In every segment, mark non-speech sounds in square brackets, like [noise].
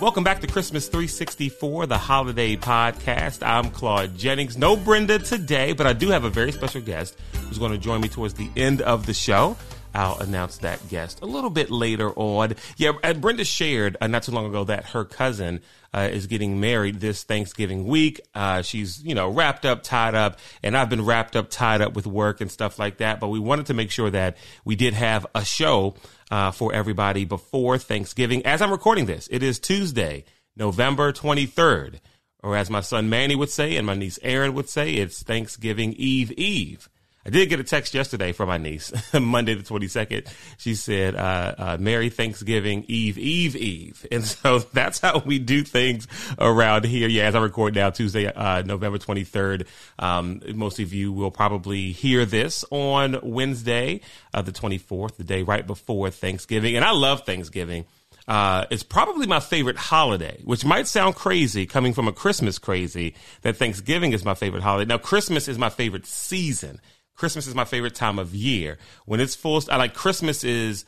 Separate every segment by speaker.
Speaker 1: Welcome back to Christmas 364, the holiday podcast. I'm Claude Jennings. No Brenda today, but I do have a very special guest who's going to join me towards the end of the show. I'll announce that guest a little bit later on. Yeah, and Brenda shared uh, not too long ago that her cousin uh, is getting married this Thanksgiving week. Uh, she's, you know, wrapped up, tied up, and I've been wrapped up, tied up with work and stuff like that. But we wanted to make sure that we did have a show uh, for everybody before Thanksgiving. As I'm recording this, it is Tuesday, November 23rd, or as my son Manny would say and my niece Erin would say, it's Thanksgiving Eve Eve. I did get a text yesterday from my niece, [laughs] Monday the 22nd. She said, uh, uh, Merry Thanksgiving Eve, Eve, Eve. And [laughs] so that's how we do things around here. Yeah, as I record now, Tuesday, uh, November 23rd. Um, most of you will probably hear this on Wednesday, uh, the 24th, the day right before Thanksgiving. And I love Thanksgiving. Uh, it's probably my favorite holiday, which might sound crazy coming from a Christmas crazy that Thanksgiving is my favorite holiday. Now, Christmas is my favorite season. Christmas is my favorite time of year. When it's full, I like Christmas is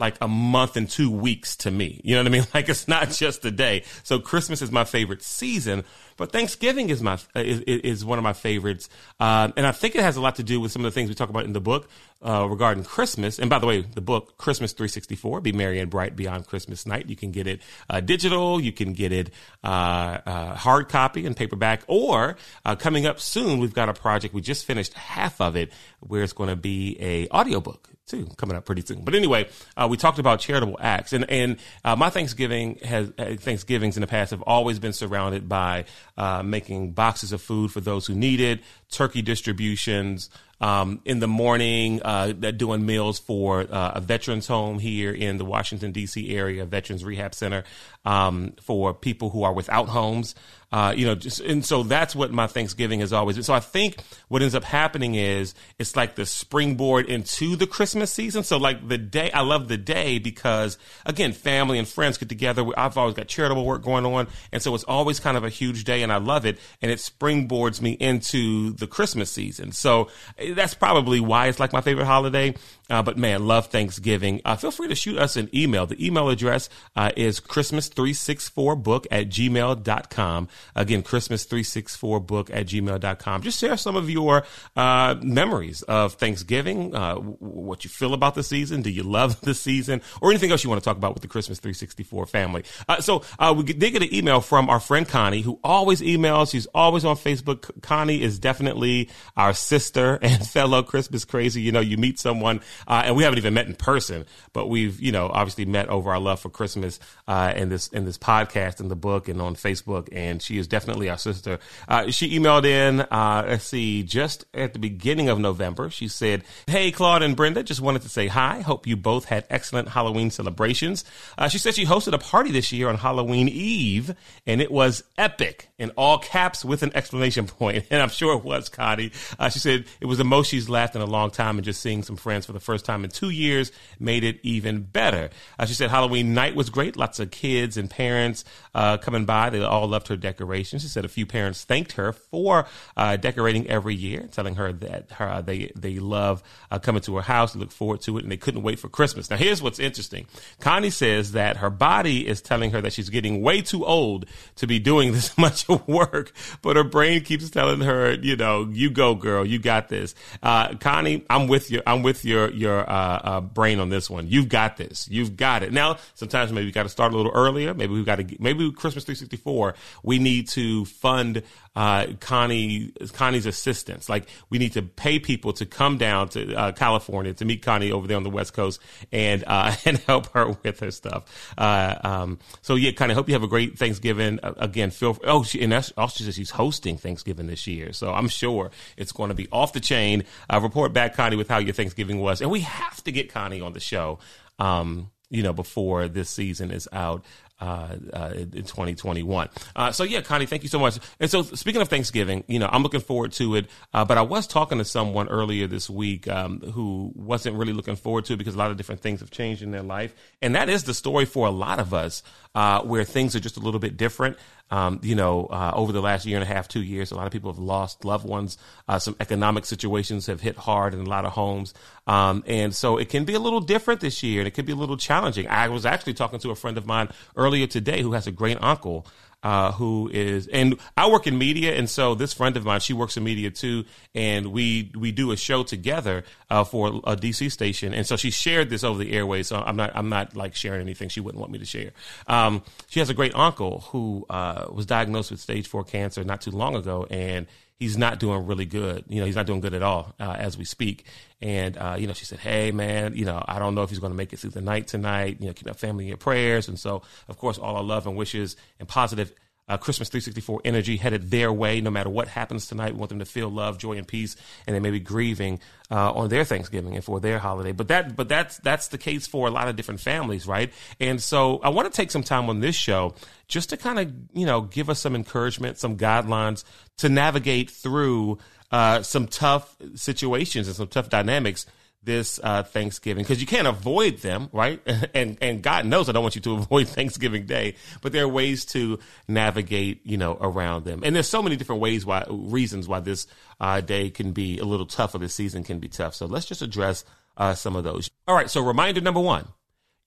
Speaker 1: like a month and two weeks to me. You know what I mean? [laughs] Like it's not just a day. So Christmas is my favorite season, but Thanksgiving is my is, is one of my favorites, uh, and I think it has a lot to do with some of the things we talk about in the book uh, regarding Christmas. And by the way, the book Christmas 364, Be Merry and Bright Beyond Christmas Night. You can get it uh, digital, you can get it uh, uh, hard copy and paperback, or uh, coming up soon, we've got a project. We just finished half of it, where it's going to be a audiobook too coming up pretty soon. But anyway, uh, we talked about charitable acts, and and uh, my Thanksgiving has uh, Thanksgivings in the past have always been surrounded by uh, making boxes of food for those who need it, turkey distributions. Um, in the morning, uh, doing meals for uh, a veterans home here in the Washington D.C. area, Veterans Rehab Center, um, for people who are without homes. Uh, you know, just, and so that's what my Thanksgiving has always been. So I think what ends up happening is it's like the springboard into the Christmas season. So like the day, I love the day because again, family and friends get together. I've always got charitable work going on. And so it's always kind of a huge day and I love it. And it springboards me into the Christmas season. So eh, that's probably why it's like my favorite holiday. Uh, but man, love Thanksgiving. Uh, feel free to shoot us an email. The email address uh, is Christmas364book at gmail.com. Again, Christmas364book at gmail.com. Just share some of your uh, memories of Thanksgiving, uh, what you feel about the season. Do you love [laughs] the season? Or anything else you want to talk about with the Christmas 364 family. Uh, so we did get an email from our friend Connie, who always emails. She's always on Facebook. Connie is definitely our sister [laughs] and fellow Christmas crazy. You know, you meet someone uh, and we haven't even met in person, but we've you know obviously met over our love for Christmas uh, in this in this podcast in the book and on Facebook. And she is definitely our sister. Uh, she emailed in. Uh, let's see, just at the beginning of November, she said, "Hey Claude and Brenda, just wanted to say hi. Hope you both had excellent Halloween celebrations." Uh, she said she hosted a party this year on Halloween Eve, and it was epic in all caps with an exclamation point. [laughs] And I'm sure it was, Connie. Uh, she said it was the most she's laughed in a long time, and just seeing some friends for the first time in two years made it even better. Uh, she said Halloween night was great. Lots of kids and parents uh, coming by. They all loved her decorations. She said a few parents thanked her for uh, decorating every year, telling her that her, they they love uh, coming to her house. Look forward to it, and they couldn't wait for Christmas. Now, here's what's interesting. Connie says that her body is telling her that she's getting way too old to be doing [laughs] this much work, but her brain keeps telling her, you know, you go, girl, you got this. Uh, Connie, I'm with you. I'm with your your uh, uh, brain on this one. You've got this. You've got it. Now, sometimes maybe we got to start a little earlier. Maybe we've got to. Maybe Christmas 364. We need to fund uh, Connie Connie's assistance. Like we need to pay people to come down to uh, California to meet Connie over there on the West Coast and uh, [laughs] and help her with her stuff. Uh, um, so yeah, Connie, hope you have a great Thanksgiving. Uh, again, feel oh, she, and that's also she says she's hosting Thanksgiving this year, so I'm sure it's going to be off the chain. Uh, report back, Connie, with how your Thanksgiving was, and we have to get Connie on the show. Um, you know, before this season is out uh, uh, in 2021. Uh, so yeah, Connie, thank you so much. And so speaking of Thanksgiving, you know, I'm looking forward to it. Uh, but I was talking to someone earlier this week um, who wasn't really looking forward to it because a lot of different things have changed in their life, and that is the story for a lot of us, uh, where things are just a little bit different. Um, you know, uh, over the last year and a half, two years, a lot of people have lost loved ones. Uh, some economic situations have hit hard in a lot of homes. Um, and so it can be a little different this year and it can be a little challenging. I was actually talking to a friend of mine earlier today who has a great uncle uh, who is, and I work in media, and so this friend of mine, she works in media too, and we we do a show together uh, for a DC station, and so she shared this over the airways. So I'm not I'm not like sharing anything she wouldn't want me to share. Um, she has a great uncle who uh, was diagnosed with stage four cancer not too long ago, and he's not doing really good. You know, he's not doing good at all uh, as we speak. And uh, you know, she said, "Hey, man, you know, I don't know if he's going to make it through the night tonight. You know, keep our family in your prayers." And so, of course, all our love and wishes and positive uh, Christmas 364 energy headed their way. No matter what happens tonight, we want them to feel love, joy, and peace, and they may be grieving uh, on their Thanksgiving and for their holiday. But that, but that's that's the case for a lot of different families, right? And so I want to take some time on this show just to kind of you know give us some encouragement, some guidelines to navigate through uh, some tough situations and some tough dynamics this uh, Thanksgiving because you can't avoid them, right? [laughs] and and God knows I don't want you to [laughs] avoid Thanksgiving Day, but there are ways to navigate, you know, around them. And there's so many different ways why reasons why this uh, day can be a little tough or this season can be tough. So let's just address uh, some of those. All right. So reminder number one: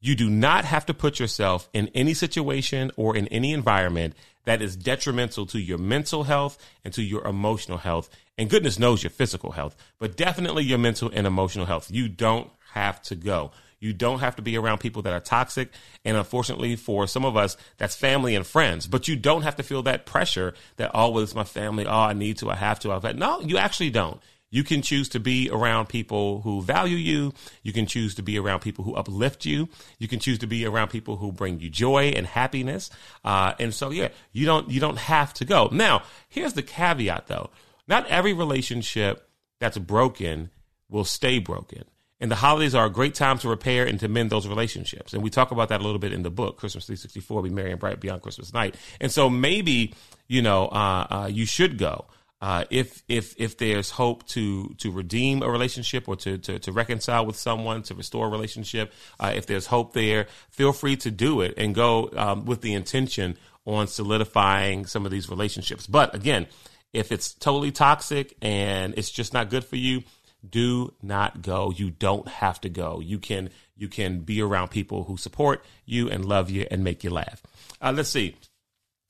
Speaker 1: you do not have to put yourself in any situation or in any environment that is detrimental to your mental health and to your emotional health. And goodness knows your physical health, but definitely your mental and emotional health. You don't have to go. You don't have to be around people that are toxic. And unfortunately, for some of us, that's family and friends. But you don't have to feel that pressure that, oh, my family. Oh, I need to. I have to. I've had. No, you actually don't. You can choose to be around people who value you. You can choose to be around people who uplift you. You can choose to be around people who bring you joy and happiness. Uh, and so, yeah, you don't you don't have to go. Now, here's the caveat, though. Not every relationship that's broken will stay broken. And the holidays are a great time to repair and to mend those relationships. And we talk about that a little bit in the book, Christmas 364, Be Merry and Bright Beyond Christmas Night. And so maybe, you know, uh, uh, you should go. Uh, if if if there's hope to to redeem a relationship or to to, to reconcile with someone to restore a relationship, uh, if there's hope there, feel free to do it and go um, with the intention on solidifying some of these relationships. But again, if it's totally toxic and it's just not good for you, do not go. You don't have to go. You can you can be around people who support you and love you and make you laugh. Uh, let's see.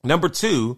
Speaker 1: Number two,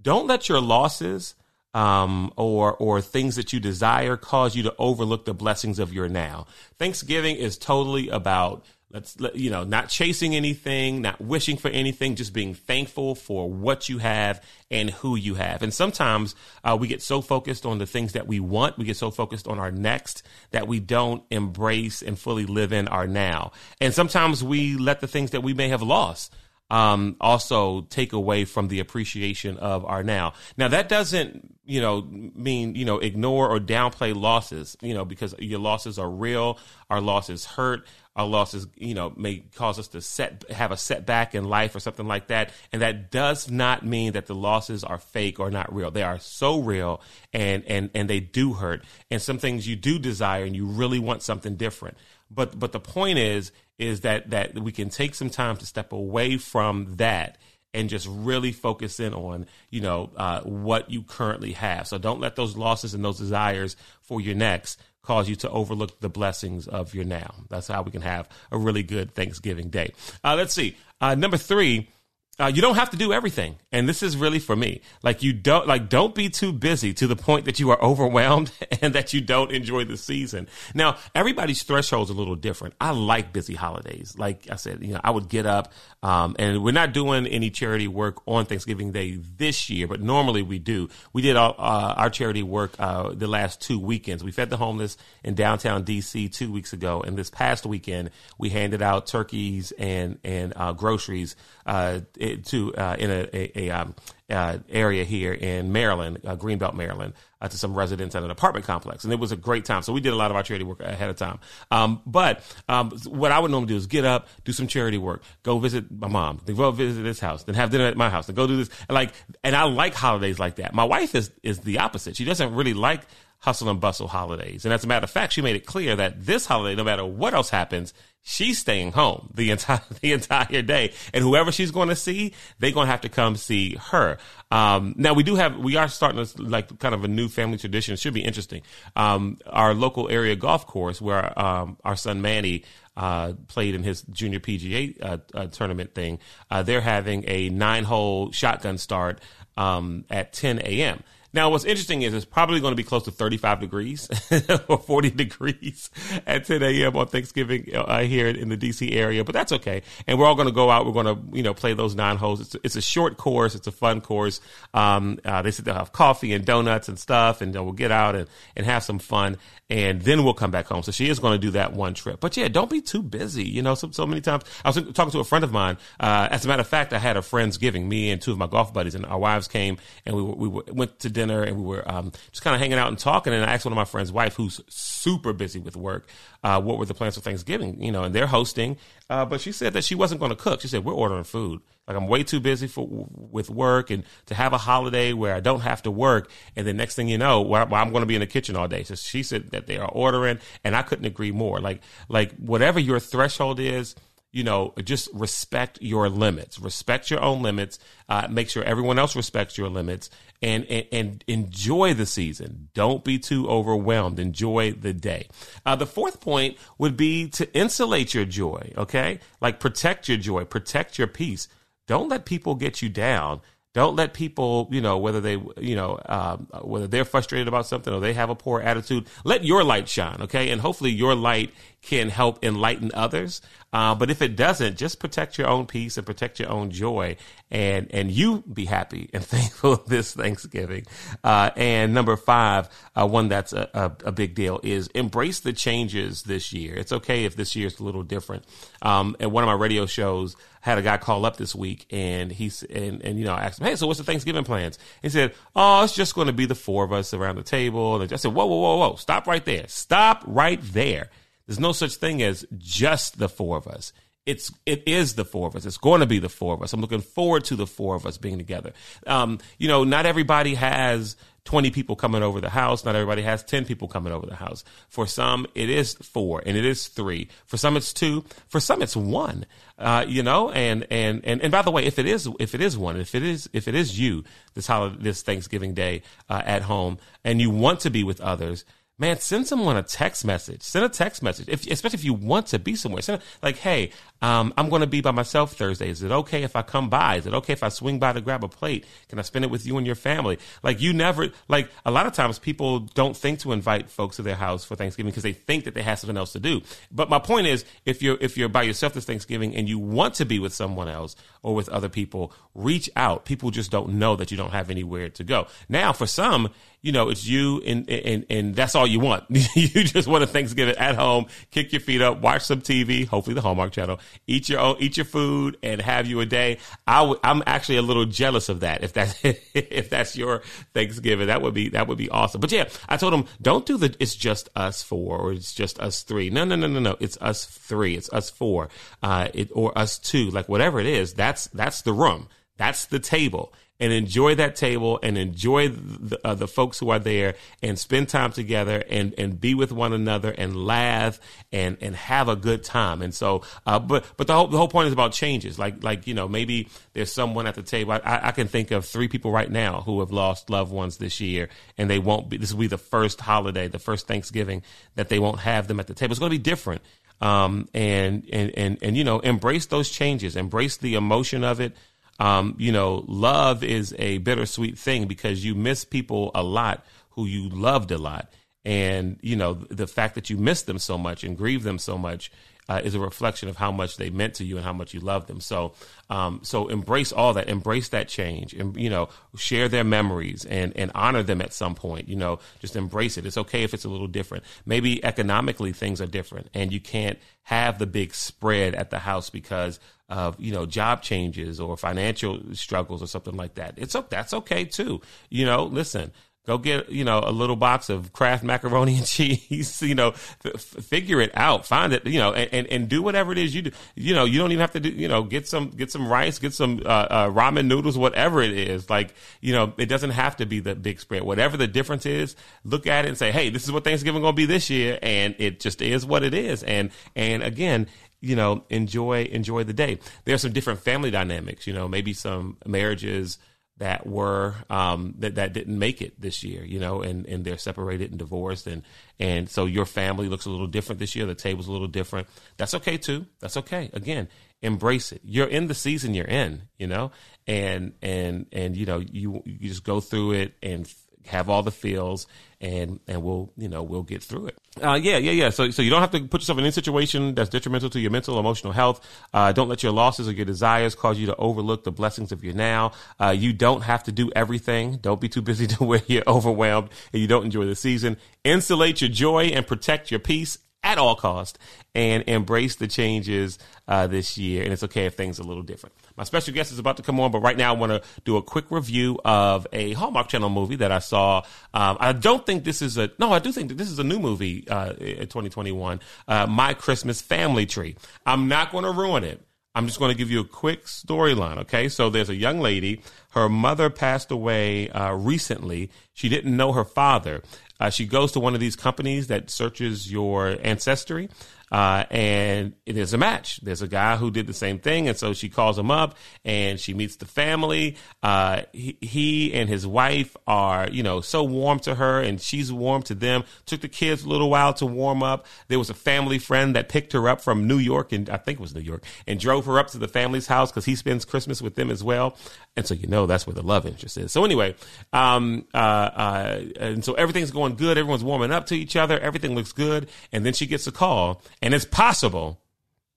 Speaker 1: don't let your losses um, or or things that you desire cause you to overlook the blessings of your now. Thanksgiving is totally about let's you know not chasing anything, not wishing for anything, just being thankful for what you have and who you have. And sometimes uh, we get so focused on the things that we want, we get so focused on our next that we don't embrace and fully live in our now. And sometimes we let the things that we may have lost um, also take away from the appreciation of our now. Now that doesn't, you know, mean, you know, ignore or downplay losses, you know, because your losses are real. Our losses hurt. Our losses, you know, may cause us to set, have a setback in life or something like that. And that does not mean that the losses are fake or not real. They are so real and, and, and they do hurt. And some things you do desire and you really want something different. But but the point is is that that we can take some time to step away from that and just really focus in on you know uh, what you currently have. So don't let those losses and those desires for your next cause you to overlook the blessings of your now. That's how we can have a really good Thanksgiving day. Uh, let's see. Uh, number three uh, you don't have to do everything. And this is really for me. Like you don't, like don't be too busy to the point that you are [laughs] overwhelmed and that you don't enjoy the season. Now, everybody's threshold is a little different. I like busy holidays. Like I said, you know, I would get up, um, and we're not doing any charity work on Thanksgiving Day this year, but normally we do. We did all, uh, our charity work, uh, the last two weekends. We fed the homeless in downtown DC two weeks ago. And this past weekend, we handed out turkeys and, and, uh, groceries, to uh, in a, a, a um, uh, area here in Maryland, uh, Greenbelt, Maryland, uh, to some residents at an apartment complex, and it was a great time. So we did a lot of our charity work ahead of time. Um, but um, what I would normally do is get up, do some charity work, go visit my mom, then go visit this house, then have dinner at my house, then go do this. And like, and I like holidays like that. My wife is is the opposite. She doesn't really like hustle and bustle holidays. And as a matter of fact, she made it clear that this holiday, no matter what else happens, she's staying home the entire [laughs] the entire day, and whoever she's going to see, they're going to have to come see her. Um, now we do have we are starting to like kind of a new family tradition. It should be interesting. Um, our local area golf course where um, our son Manny. Uh, played in his junior PGA uh, uh, tournament thing. Uh, they're having a nine hole shotgun start um, at 10 a.m. Now, what's interesting is it's probably going to be close to 35 degrees [laughs] or 40 degrees at 10 a.m. on Thanksgiving uh, here in the DC area, but that's okay. And we're all going to go out. We're going to, you know, play those nine holes. It's, it's a short course. It's a fun course. Um, uh, they said they'll have coffee and donuts and stuff, and then we'll get out and, and have some fun. And then we'll come back home. So she is going to do that one trip. But yeah, don't be too busy. You know, so, so many times I was talking to a friend of mine. Uh, as a matter of fact, I had a Friendsgiving, me and two of my golf buddies, and our wives came and we, we went to dinner and we were um, just kind of hanging out and talking. And I asked one of my friend's wife, who's super busy with work, uh, what were the plans for Thanksgiving? You know, and they're hosting. Uh, but she said that she wasn't going to cook. She said we're ordering food. Like I'm way too busy for with work and to have a holiday where I don't have to work. And the next thing you know, well, I'm going to be in the kitchen all day. So she said that they are ordering, and I couldn't agree more. Like like whatever your threshold is you know, just respect your limits. Respect your own limits. Uh, make sure everyone else respects your limits, and, and, and enjoy the season. Don't be too overwhelmed. Enjoy the day. Uh, the fourth point would be to insulate your joy. Okay, like protect your joy, protect your peace. Don't let people get you down. Don't let people, you know, whether they, you know, um, whether they're frustrated about something or they have a poor attitude, let your light shine, okay? And hopefully your light can help enlighten others. Uh, but if it doesn't, just protect your own peace and protect your own joy, and and you be happy and [laughs] thankful this Thanksgiving. Uh, and number five, uh, one that's a, a, a, big deal is embrace the changes this year. It's okay if this year's a little different. Um, and one of my radio shows had a guy call up this week, and he's and and you know I asked him, hey, so what's the Thanksgiving plans? He said, oh, it's just going to be the four of us around the table. And I said, whoa, whoa, whoa, whoa, stop right there, stop right there there's no such thing as just the four of us. It's it is the four of us. It's going to be the four of us. I'm looking forward to the four of us being together. Um, you know, not everybody has 20 people coming over the house. Not everybody has 10 people coming over the house. For some, it is four and it is three. For some, it's two. For some, it's one. Uh, you know, and, and, and, and by the way, if it is, if it is one, if it is, if it is you this holiday, this Thanksgiving day, uh, at home and you want to be with others, man, send someone a text message. Send a text message, if, especially if you want to be somewhere. Send like, hey, um, I'm going to be by myself Thursday. Is it okay if I come by? Is it okay if I swing by to grab a plate? Can I spend it with you and your family? Like, you never, like, a lot of times people don't think to invite folks to their house for Thanksgiving because they think that they have something else to do. But my point is, if you're, if you're by yourself this Thanksgiving and you want to be with someone else or with other people, reach out. People just don't know that you don't have anywhere to go. Now, for some, you know, it's you and, and, and that's all you want. [laughs] you just want a Thanksgiving at home, kick your feet up, watch some TV, hopefully the Hallmark channel, eat your own, eat your food and have you a day. I'm actually a little jealous of that. If that's, [laughs] if that's your Thanksgiving, that would be, that would be awesome. But yeah, I told him, don't do the, it's just us four or it's just us three. No, no, no, no, no. It's us three. It's us four, uh, it, or us two, like whatever it is. That's, that's the room. That's the table and enjoy that table and enjoy the, uh, the folks who are there and spend time together and, and be with one another and laugh and, and have a good time. And so, uh, but, but the whole, the whole point is about changes. Like, like, you know, maybe there's someone at the table. I, I can think of three people right now who have lost loved ones this year and they won't be, this will be the first holiday, the first Thanksgiving that they won't have them at the table. It's going to be different. Um, and, and, and, and, you know, embrace those changes, embrace the emotion of it um, you know, love is a bittersweet thing because you miss people a lot who you loved a lot. And, you know, the fact that you miss them so much and grieve them so much uh, is a reflection of how much they meant to you and how much you love them. So, um, so embrace all that, embrace that change, and you know, share their memories and and honor them at some point. You know, just embrace it. It's okay if it's a little different. Maybe economically things are different, and you can't have the big spread at the house because of you know job changes or financial struggles or something like that. It's that's okay too. You know, listen, Go get you know a little box of Kraft macaroni and [laughs] cheese. You know, f- figure it out. Find it. You know, and, and, and do whatever it is you do. You know, you don't even have to do. You know, get some get some rice, get some uh, uh, ramen noodles, whatever it is. Like you know, it doesn't have to be the big spread. Whatever the difference is, look at it and say, hey, this is what Thanksgiving going to be this year, and it just is what it is. And and again, you know, enjoy enjoy the day. There's some different family dynamics. You know, maybe some marriages that were um, that that didn't make it this year, you know, and and they're separated and divorced, and and so your family looks a little different this year. The table's a little different. That's okay too. That's okay. Again, embrace it. You're in the season you're in, you know, and and and you know you you just go through it and have all the feels and and we'll you know we'll get through it. Uh, yeah yeah yeah. So so you don't have to put yourself in any situation that's detrimental to your mental emotional health. Uh, don't let your losses or your desires cause you to overlook the blessings of your now. Uh, you don't have to do everything. Don't be too busy [laughs] to where you're overwhelmed and you don't enjoy the season. Insulate your joy and protect your peace at all cost and embrace the changes uh, this year. And it's okay if things are a little different my special guest is about to come on, but right now I want to do a quick review of a Hallmark Channel movie that I saw. Um, I don't think this is a no. I do think that this is a new movie uh, in 2021. Uh, My Christmas Family Tree. I'm not going to ruin it. I'm just going to give you a quick storyline. Okay, so there's a young lady. Her mother passed away uh, recently. She didn't know her father. Uh, she goes to one of these companies that searches your ancestry. Uh, and it is a match. There's a guy who did the same thing, and so she calls him up, and she meets the family. Uh, he, he, and his wife are, you know, so warm to her, and she's warm to them. Took the kids a little while to warm up. There was a family friend that picked her up from New York, and I think it was New York, and drove her up to the family's house because he spends Christmas with them as well. And so you know that's where the love interest is. So anyway, um, uh, uh, and so everything's going good. Everyone's warming up to each other. Everything looks good, and then she gets a call and it's possible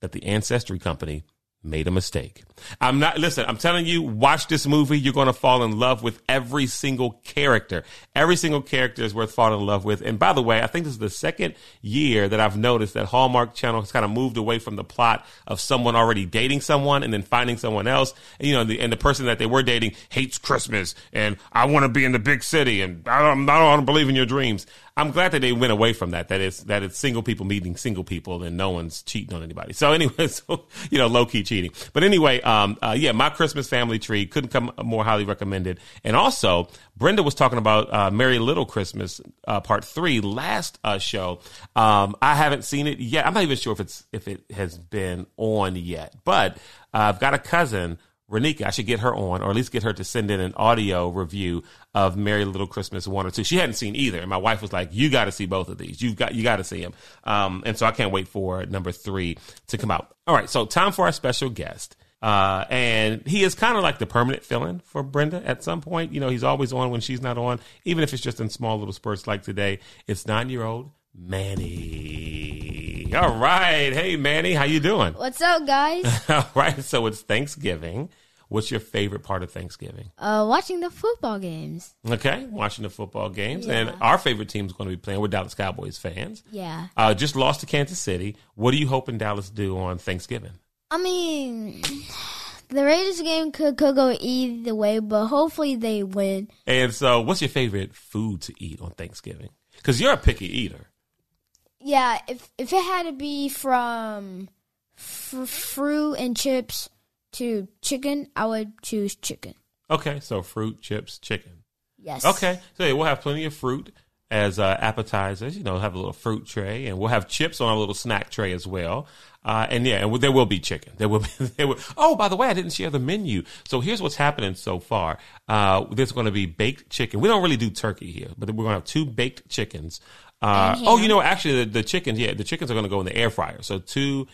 Speaker 1: that the Ancestry Company made a mistake. I'm not, listen, I'm telling you, watch this movie. You're going to fall in love with every single character. Every single character is worth falling in love with. And by the way, I think this is the second year that I've noticed that Hallmark Channel has kind of moved away from the plot of someone already dating someone and then finding someone else. And, you know, the, and the person that they were dating hates Christmas and I want to be in the big city and I don't, I don't believe in your dreams. I'm glad that they went away from that. That it's that it's single people meeting single people and no one's cheating on anybody. So anyway, [laughs] so you know, low key cheating. But anyway, um, uh, yeah, my Christmas family tree couldn't come more highly recommended. And also, Brenda was talking about uh, Merry Liddle Christmas uh, Part Three last uh, show. Um, I haven't seen it yet. I'm not even sure if it's if it has been on yet. But uh, I've got a cousin Renika, I should get her on, or at least get her to send in an audio review of Merry Liddle Christmas one or two. She hadn't seen either, and my wife was like, "You got to see both of these. You've got you got to see them." Um, and so I can't wait for number three to come out. All right, so time for our special guest. Uh, and he is kind of like the permanent fill-in for Brenda at some point. You know, he's always on when she's not on, even if it's just in small little spurts like today. It's nine-year-old Manny. All right, hey Manny, how you doing?
Speaker 2: What's up, guys? [laughs]
Speaker 1: All right, so it's Thanksgiving. What's your favorite part of Thanksgiving?
Speaker 2: uh, watching the football games.
Speaker 1: Okay, watching the football games,
Speaker 2: Yeah.
Speaker 1: and our favorite team is going to be playing. We're Dallas Cowboys fans.
Speaker 2: Yeah.
Speaker 1: Uh, just lost to Kansas City. What are you hoping Dallas do on Thanksgiving?
Speaker 2: I mean, the Raiders game could could go either way, but hopefully they win.
Speaker 1: And so, what's your favorite food to eat on Thanksgiving? Because you're a picky eater.
Speaker 2: Yeah, if if it had to be from fruit and chips to chicken, I would choose chicken.
Speaker 1: Okay, so fruit, chips, chicken.
Speaker 2: Yes.
Speaker 1: Okay, so yeah, we'll have plenty of fruit as uh, appetizers. You know, have a little fruit tray, and we'll have chips on a little snack tray as well. Uh, and yeah, and there will be chicken. [laughs] There will be. There will, oh, by the way, I didn't share the menu. So here's what's happening so far. Uh, there's going to be baked chicken. We don't really do turkey here, but we're going to have two baked chickens. Uh, oh, you know, actually, the, the chickens. Yeah, the chickens are going to go in the air fryer. So two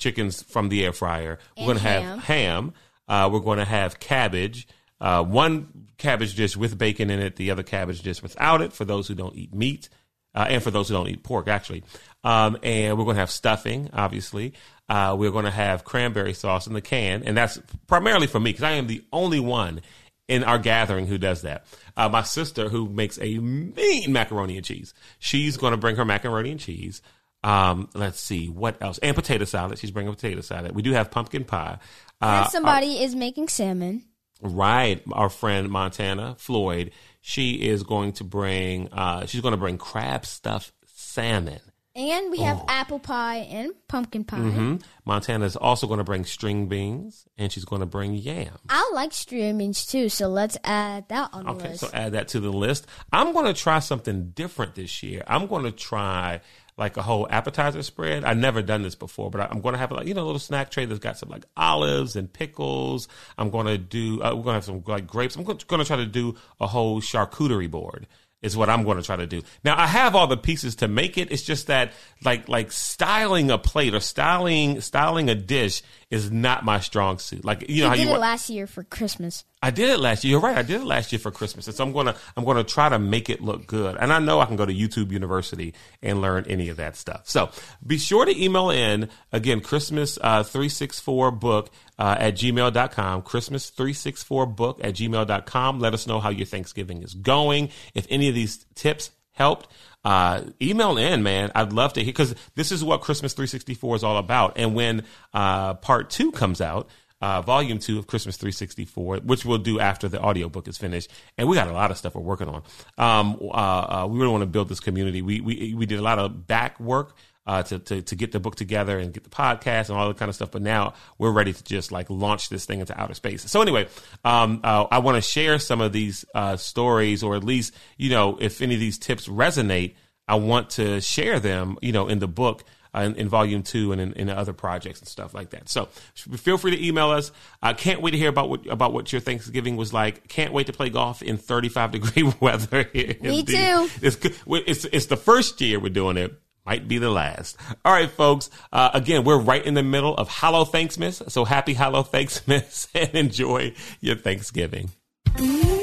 Speaker 1: chickens from the air fryer. We're going to have
Speaker 2: ham.
Speaker 1: ham. Uh, we're going to have cabbage. Uh, one cabbage dish with bacon in it, the other cabbage dish without it for those who don't eat meat, uh, and for those who don't eat pork, actually. Um, and we're going to have stuffing, obviously. Uh, we're going to have cranberry sauce in the can, and that's primarily for me because I am the only one in our gathering who does that. Uh, my sister, who makes a mean macaroni and cheese, she's going to bring her macaroni and cheese. Um, let's see what else, and potato salad. She's bringing potato salad. We do have pumpkin pie. Uh,
Speaker 2: And somebody is making salmon.
Speaker 1: Right. Our friend Montana Floyd, she is going to bring. Uh, she's going to bring crab stuffed salmon.
Speaker 2: And we have apple pie and pumpkin pie.
Speaker 1: hmm Montana is also going to bring string beans, and she's going to bring yam.
Speaker 2: I like string beans too, so let's add that on the
Speaker 1: Okay,
Speaker 2: list.
Speaker 1: so add that to the list. I'm going to try something different this year. I'm going to try like a whole appetizer spread. I've never done this before, but I- I'm going to have like you know a little snack tray that's got some like olives and pickles. I'm going to do. Uh, we're going to have some like grapes. I'm going to try to do a whole charcuterie board. Is what I'm going to try to do. Now I have all the pieces to make it. It's just that like like styling a plate or styling styling a dish is not my strong suit. Like you know
Speaker 2: I
Speaker 1: how
Speaker 2: did
Speaker 1: you
Speaker 2: it last year for Christmas.
Speaker 1: I did it last year. You're right. I did it last year for Christmas. And so I'm gonna I'm gonna try to make it look good. And I know I can go to YouTube University and learn any of that stuff. So be sure to email in again Christmas uh, 364 book uh, at gmail.com. Christmas 364 book at gmail.com. Let us know how your Thanksgiving is going. If any of these tips helped, uh, email in, man. I'd love to hear because this is what Christmas 364 is all about. And when uh, part two comes out, uh, volume two of Christmas 364, which we'll do after the audiobook is finished. And we got a lot of stuff we're working on. Um, uh, uh, we really want to build this community. We, we, we did a lot of back work. Uh, to, to, to get the book together and get the podcast and all that kind of stuff. But now we're ready to just like launch this thing into outer space. So anyway, um, uh, I want to share some of these uh, stories, or at least, you know, if any of these tips resonate, I want to share them, you know, in the book. Uh, in, in volume two and in, in other projects and stuff like that. So feel free to email us. I can't wait to hear about what about what your Thanksgiving was like. Can't wait to play golf in 35 [laughs] degree [laughs] weather.
Speaker 2: Me
Speaker 1: the-
Speaker 2: too.
Speaker 1: It's, it's it's the first year we're doing it. Might be the last. All right, folks. Uh, again, we're right in the middle of Hallow Thanksmas. So happy Hallow Thanksmas [laughs] and enjoy your Thanksgiving.
Speaker 3: Be